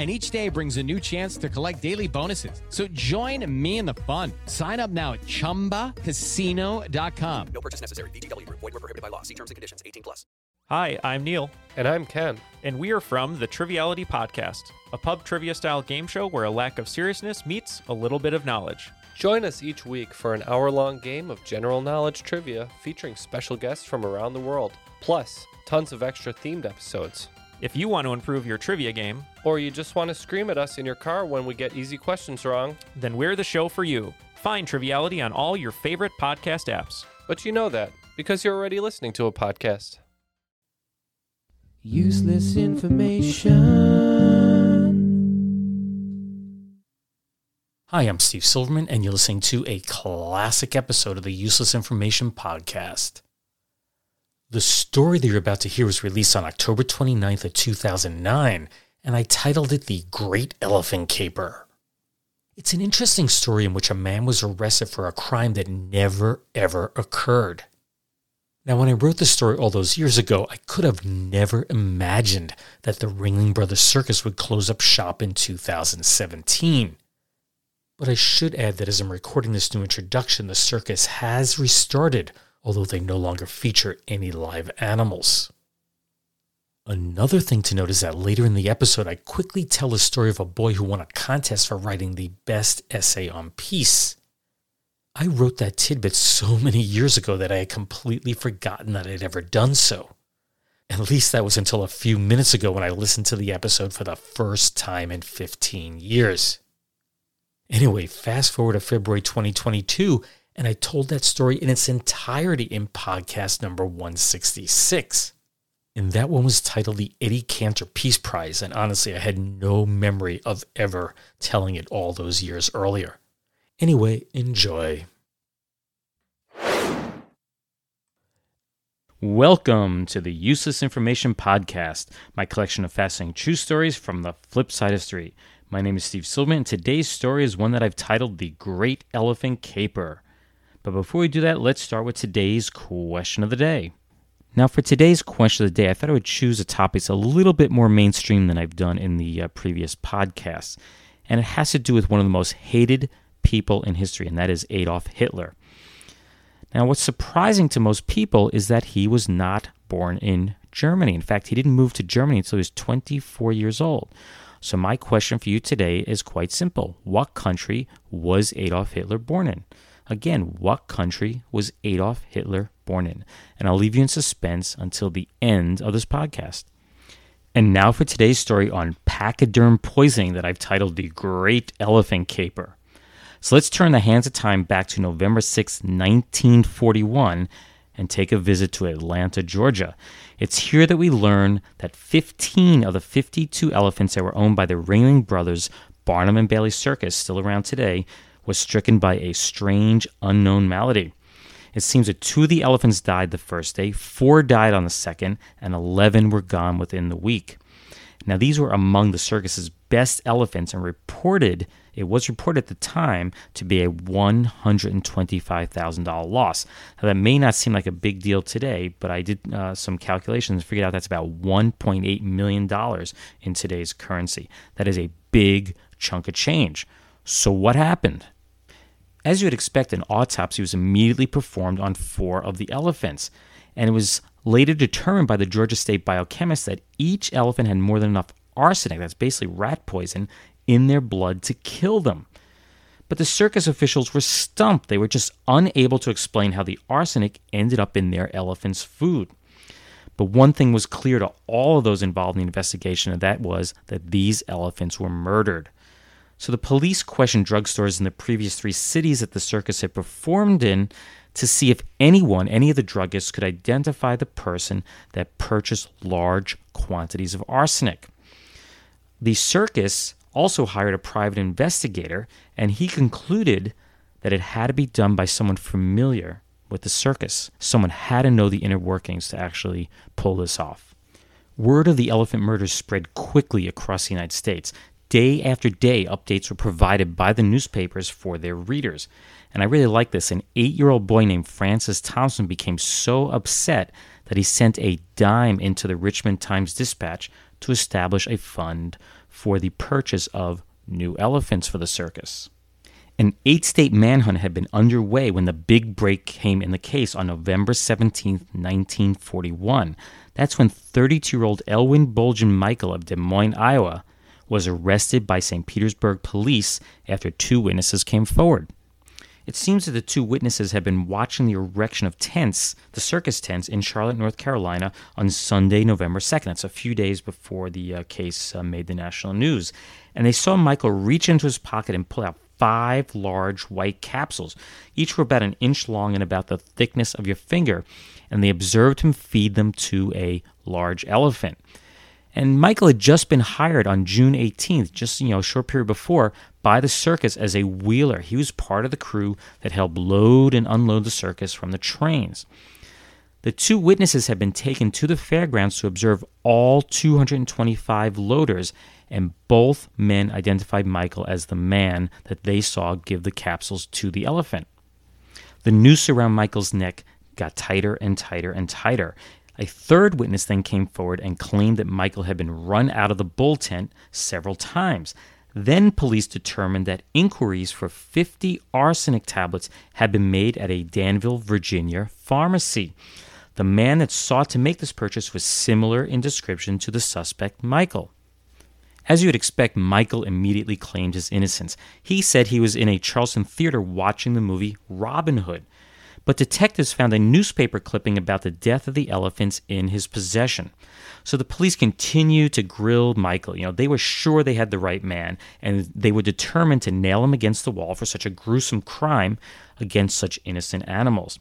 and each day brings a new chance to collect daily bonuses. So join me in the fun. Sign up now at ChumbaCasino.com. No purchase necessary. VGW. Void were prohibited by law. See terms and conditions. 18 plus. Hi, I'm Neil, And I'm Ken. and we are from the Triviality Podcast, a pub trivia style game show where a lack of seriousness meets a little bit of knowledge. Join us each week for an hour long game of general knowledge trivia featuring special guests from around the world, plus tons of extra themed episodes. If you want to improve your trivia game, Or you just want to scream at us in your car when we get easy questions wrong, then we're the show for you. Find Triviality on all your favorite podcast apps. but you know that because you're already listening to a podcast. Useless information. Hi, I'm Steve Silverman, and you're listening to a classic episode of the Useless Information Podcast. The story that you're about to hear was released on October 29th of 2009, and I titled it The Great Elephant Caper. It's an interesting story in which a man was arrested for a crime that never ever occurred. Now, when I wrote the story all those years ago, I could have never imagined that the Ringling Brothers Circus would close up shop in 2017. But I should add that as I'm recording this new introduction, the circus has restarted, although they no longer feature any live animals. Another thing to note is that later in the episode, I quickly tell the story of a boy who won a contest for writing the best essay on peace. I wrote that tidbit so many years ago that I had completely forgotten that I'd ever done so. At least that was until a few minutes ago when I listened to the episode for the first time in 15 years. Anyway, fast forward to February 2022, and I told that story in its entirety in podcast number 166. And that one was titled the Eddie Cantor Peace Prize, and honestly, I had no memory of ever telling it all those years earlier. Anyway, enjoy. Welcome to the Useless Information Podcast, my collection of fascinating true stories from the flip side of history. My name is Steve Silverman, and today's story is one that I've titled The Great Elephant Caper. But before we do that, let's start with today's question of the day. Now, for today's question of the day, I thought I would choose a topic that's a little bit more mainstream than I've done in the uh, previous podcasts. And it has to do with one of the most hated people in history, and that is Adolf Hitler. Now, what's surprising to most people is that he was not born in Germany. In fact, he didn't move to Germany until he was 24 years old. So, my question for you today is quite simple What country was Adolf Hitler born in? Again, what country was Adolf Hitler born in? And I'll leave you in suspense until the end of this podcast. And now for today's story on pachyderm poisoning that I've titled The Great Elephant Caper. So let's turn the hands of time back to November 6, 1941, and take a visit to Atlanta, Georgia. It's here that we learn that 15 of the 52 elephants that were owned by the Ringling Brothers Barnum and Bailey Circus, still around today, was stricken by a strange unknown malady. It seems that two of the elephants died the first day, four died on the second, and 11 were gone within the week. Now, these were among the circus's best elephants and reported, it was reported at the time to be a $125,000 loss. Now, that may not seem like a big deal today, but I did uh, some calculations and figured out that's about $1.8 million in today's currency. That is a big chunk of change. So, what happened? As you would expect, an autopsy was immediately performed on four of the elephants, and it was later determined by the Georgia State biochemist that each elephant had more than enough arsenic, that's basically rat poison, in their blood to kill them. But the circus officials were stumped. They were just unable to explain how the arsenic ended up in their elephant's food. But one thing was clear to all of those involved in the investigation, and that was that these elephants were murdered. So the police questioned drugstores in the previous three cities that the circus had performed in to see if anyone, any of the druggists, could identify the person that purchased large quantities of arsenic. The circus also hired a private investigator, and he concluded that it had to be done by someone familiar with the circus. Someone had to know the inner workings to actually pull this off. Word of the elephant murders spread quickly across the United States. Day after day, updates were provided by the newspapers for their readers. And I really like this. An eight year old boy named Francis Thompson became so upset that he sent a dime into the Richmond Times Dispatch to establish a fund for the purchase of new elephants for the circus. An eight state manhunt had been underway when the big break came in the case on November 17, 1941. That's when 32 year old Elwin Bolgen Michael of Des Moines, Iowa, was arrested by St. Petersburg police after two witnesses came forward. It seems that the two witnesses had been watching the erection of tents, the circus tents, in Charlotte, North Carolina on Sunday, November 2nd. That's a few days before the uh, case uh, made the national news. And they saw Michael reach into his pocket and pull out five large white capsules. Each were about an inch long and about the thickness of your finger. And they observed him feed them to a large elephant. And Michael had just been hired on June 18th, just you know, a short period before, by the circus as a wheeler. He was part of the crew that helped load and unload the circus from the trains. The two witnesses had been taken to the fairgrounds to observe all 225 loaders, and both men identified Michael as the man that they saw give the capsules to the elephant. The noose around Michael's neck got tighter and tighter and tighter. A third witness then came forward and claimed that Michael had been run out of the bull tent several times. Then police determined that inquiries for 50 arsenic tablets had been made at a Danville, Virginia pharmacy. The man that sought to make this purchase was similar in description to the suspect, Michael. As you would expect, Michael immediately claimed his innocence. He said he was in a Charleston theater watching the movie Robin Hood but detectives found a newspaper clipping about the death of the elephants in his possession. So the police continued to grill Michael. You know, they were sure they had the right man, and they were determined to nail him against the wall for such a gruesome crime against such innocent animals.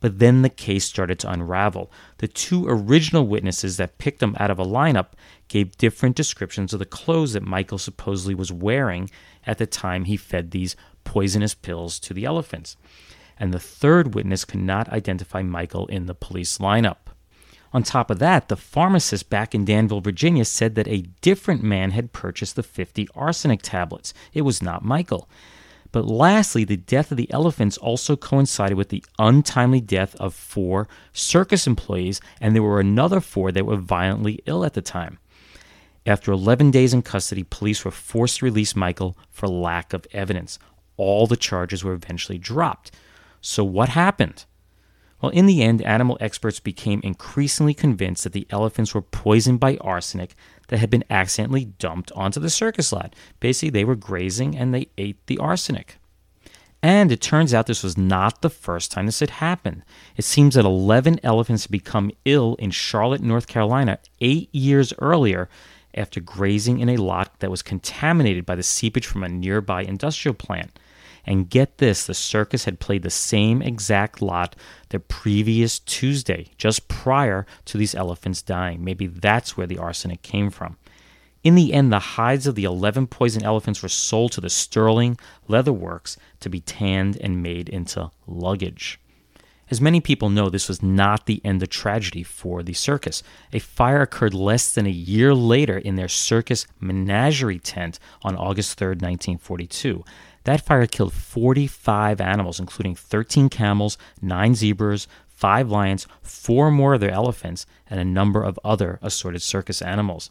But then the case started to unravel. The two original witnesses that picked him out of a lineup gave different descriptions of the clothes that Michael supposedly was wearing at the time he fed these poisonous pills to the elephants and the third witness could not identify Michael in the police lineup. On top of that, the pharmacist back in Danville, Virginia said that a different man had purchased the 50 arsenic tablets. It was not Michael. But lastly, the death of the elephants also coincided with the untimely death of four circus employees, and there were another four that were violently ill at the time. After 11 days in custody, police were forced to release Michael for lack of evidence. All the charges were eventually dropped. So, what happened? Well, in the end, animal experts became increasingly convinced that the elephants were poisoned by arsenic that had been accidentally dumped onto the circus lot. Basically, they were grazing and they ate the arsenic. And it turns out this was not the first time this had happened. It seems that 11 elephants had become ill in Charlotte, North Carolina, eight years earlier after grazing in a lot that was contaminated by the seepage from a nearby industrial plant. And get this the circus had played the same exact lot the previous Tuesday, just prior to these elephants dying. Maybe that's where the arsenic came from. In the end, the hides of the 11 poison elephants were sold to the Sterling Leather Works to be tanned and made into luggage. As many people know, this was not the end of tragedy for the circus. A fire occurred less than a year later in their circus menagerie tent on August 3, 1942. That fire killed 45 animals, including 13 camels, 9 zebras, 5 lions, 4 more of their elephants, and a number of other assorted circus animals.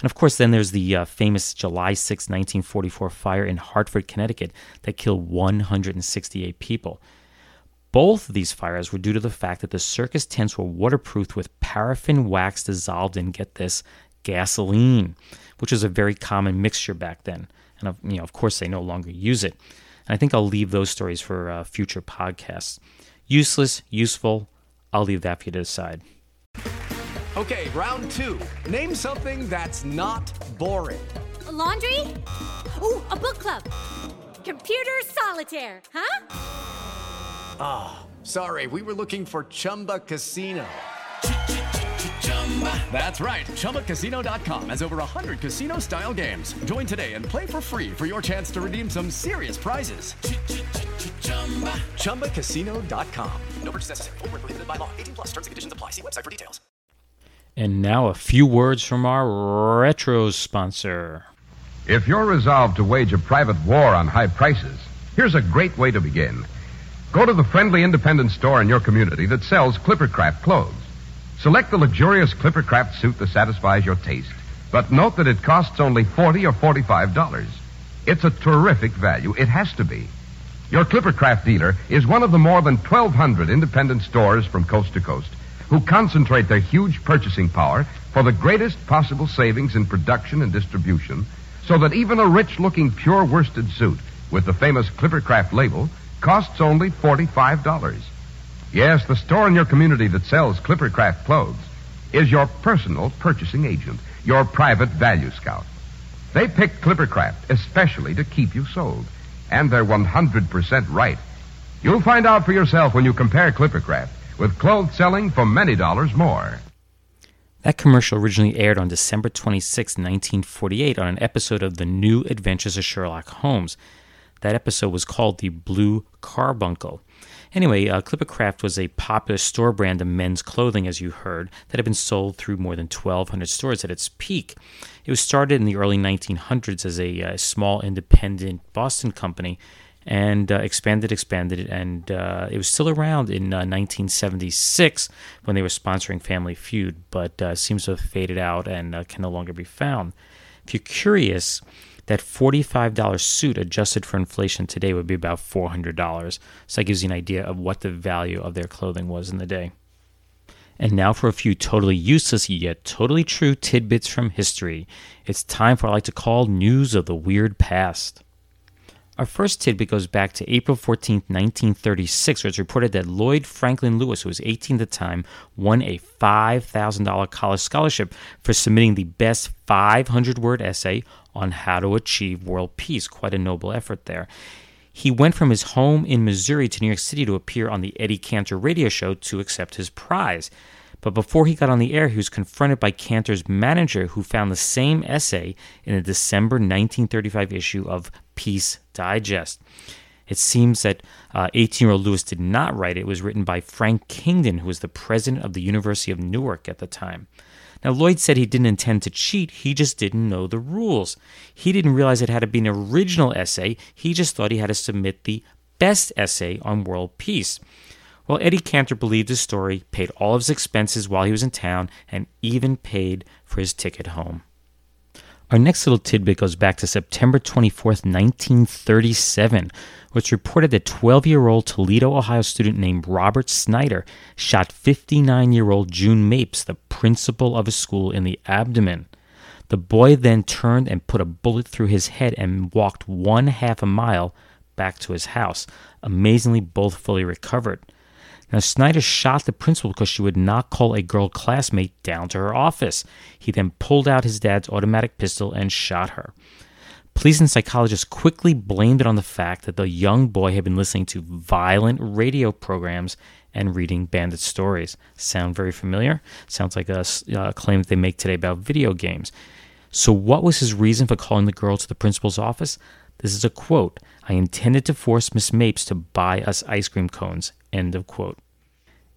And of course, then there's the uh, famous July 6, 1944 fire in Hartford, Connecticut that killed 168 people. Both of these fires were due to the fact that the circus tents were waterproofed with paraffin wax dissolved in, get this, gasoline, which was a very common mixture back then and of, you know, of course, they no longer use it. And I think I'll leave those stories for uh, future podcasts. Useless, useful. I'll leave that for you to decide. Okay, round two. Name something that's not boring. A laundry? Ooh, a book club. Computer solitaire, huh? Ah, oh, sorry. We were looking for Chumba Casino. That's right. ChumbaCasino.com has over 100 casino style games. Join today and play for free for your chance to redeem some serious prizes. ChumbaCasino.com. No purchase necessary. Void where prohibited by law. 18 plus. Terms and conditions apply. See website for details. And now a few words from our retro sponsor. If you're resolved to wage a private war on high prices, here's a great way to begin. Go to the friendly independent store in your community that sells Clippercraft clothes. Select the luxurious Clippercraft suit that satisfies your taste, but note that it costs only 40 or $45. It's a terrific value. It has to be. Your Clippercraft dealer is one of the more than 1,200 independent stores from coast to coast who concentrate their huge purchasing power for the greatest possible savings in production and distribution so that even a rich looking pure worsted suit with the famous Clippercraft label costs only $45. Yes, the store in your community that sells Clippercraft clothes is your personal purchasing agent, your private value scout. They picked Clippercraft especially to keep you sold, and they're 100% right. You'll find out for yourself when you compare Clippercraft with clothes selling for many dollars more. That commercial originally aired on December 26, 1948, on an episode of The New Adventures of Sherlock Holmes. That episode was called The Blue Carbuncle. Anyway, uh, Clippercraft was a popular store brand of men's clothing, as you heard, that had been sold through more than 1,200 stores at its peak. It was started in the early 1900s as a, uh small independent Boston company and uh, expanded, expanded, and uh, it was still around in uh, 1976 when they were sponsoring Family Feud, but uh, seems to have faded out and uh, can no longer be found. If you're curious, that $45 suit adjusted for inflation today would be about $400. So that gives you an idea of what the value of their clothing was in the day. And now for a few totally useless yet totally true tidbits from history. It's time for what I like to call news of the weird past. Our first tidbit goes back to April 14, 1936, where it's reported that Lloyd Franklin Lewis, who was 18 at the time, won a $5,000 college scholarship for submitting the best 500 word essay on how to achieve world peace. Quite a noble effort there. He went from his home in Missouri to New York City to appear on the Eddie Cantor radio show to accept his prize. But before he got on the air, he was confronted by Cantor's manager, who found the same essay in a December 1935 issue of Peace Digest. It seems that uh, 18 year old Lewis did not write it. It was written by Frank Kingdon, who was the president of the University of Newark at the time. Now, Lloyd said he didn't intend to cheat, he just didn't know the rules. He didn't realize it had to be an original essay, he just thought he had to submit the best essay on world peace. Well, Eddie Cantor believed his story, paid all of his expenses while he was in town, and even paid for his ticket home. Our next little tidbit goes back to September 24th, 1937, which reported that 12 year old Toledo, Ohio student named Robert Snyder shot 59 year old June Mapes, the principal of a school, in the abdomen. The boy then turned and put a bullet through his head and walked one half a mile back to his house. Amazingly, both fully recovered. Now, Snyder shot the principal because she would not call a girl classmate down to her office. He then pulled out his dad's automatic pistol and shot her. Police and psychologists quickly blamed it on the fact that the young boy had been listening to violent radio programs and reading bandit stories. Sound very familiar? Sounds like a, a uh, claim that they make today about video games. So, what was his reason for calling the girl to the principal's office? This is a quote I intended to force Miss Mapes to buy us ice cream cones. End of quote.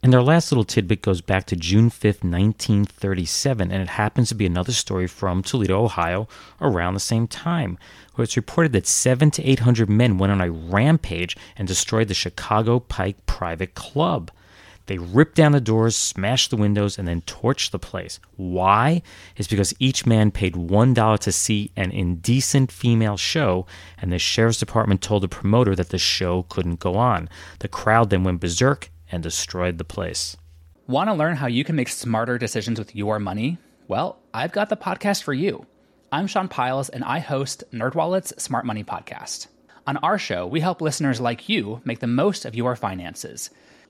And our last little tidbit goes back to June 5th, 1937, and it happens to be another story from Toledo, Ohio, around the same time, where it's reported that seven to eight hundred men went on a rampage and destroyed the Chicago Pike Private Club. They ripped down the doors, smashed the windows, and then torched the place. Why? It's because each man paid $1 to see an indecent female show, and the sheriff's department told the promoter that the show couldn't go on. The crowd then went berserk and destroyed the place. Want to learn how you can make smarter decisions with your money? Well, I've got the podcast for you. I'm Sean Pyles, and I host NerdWallet's Smart Money Podcast. On our show, we help listeners like you make the most of your finances.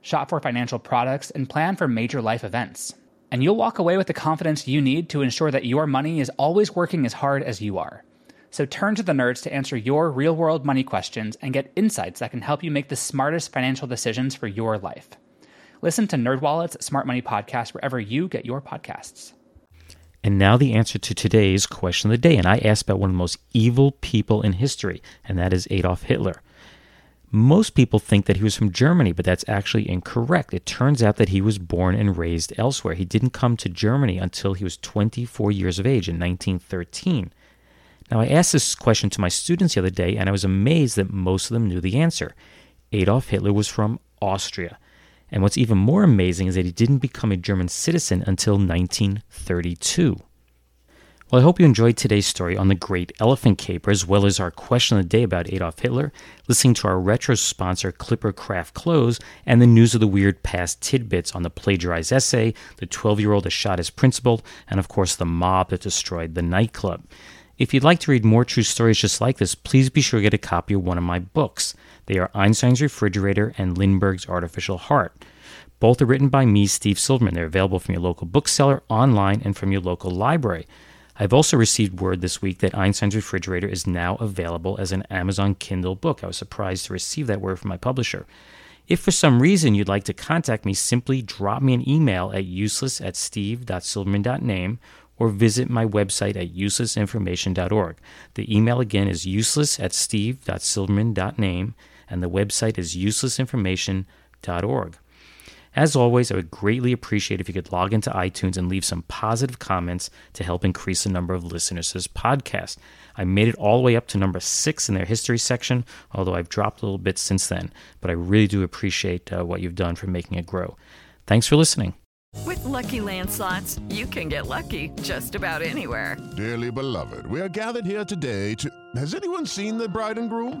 shop for financial products, and plan for major life events. And you'll walk away with the confidence you need to ensure that your money is always working as hard as you are. So turn to the nerds to answer your real world money questions and get insights that can help you make the smartest financial decisions for your life. Listen to NerdWallet's Smart Money Podcast wherever you get your podcasts. And now the answer to today's question of the day. And I asked about one of the most evil people in history, and that is Adolf Hitler. Most people think that he was from Germany, but that's actually incorrect. It turns out that he was born and raised elsewhere. He didn't come to Germany until he was 24 years of age in 1913. Now, I asked this question to my students the other day, and I was amazed that most of them knew the answer. Adolf Hitler was from Austria. And what's even more amazing is that he didn't become a German citizen until 1932. Well, I hope you enjoyed today's story on the Great Elephant Caper, as well as our question of the day about Adolf Hitler, listening to our retro sponsor, Clipper Craft Clothes, and the news of the weird past tidbits on the plagiarized essay, the 12 year old that shot his principal, and of course, the mob that destroyed the nightclub. If you'd like to read more true stories just like this, please be sure to get a copy of one of my books. They are Einstein's Refrigerator and Lindbergh's Artificial Heart. Both are written by me, Steve Silverman. They're available from your local bookseller, online, and from your local library. I've also received word this week that Einstein's Refrigerator is now available as an Amazon Kindle book. I was surprised to receive that word from my publisher. If for some reason you'd like to contact me, simply drop me an email at useless at steve.silverman.name or visit my website at uselessinformation.org. The email again is useless at steve.silverman.name and the website is uselessinformation.org. As always, I would greatly appreciate if you could log into iTunes and leave some positive comments to help increase the number of listeners to this podcast. I made it all the way up to number six in their history section, although I've dropped a little bit since then. But I really do appreciate uh, what you've done for making it grow. Thanks for listening. With lucky landslots, you can get lucky just about anywhere. Dearly beloved, we are gathered here today to. Has anyone seen the bride and groom?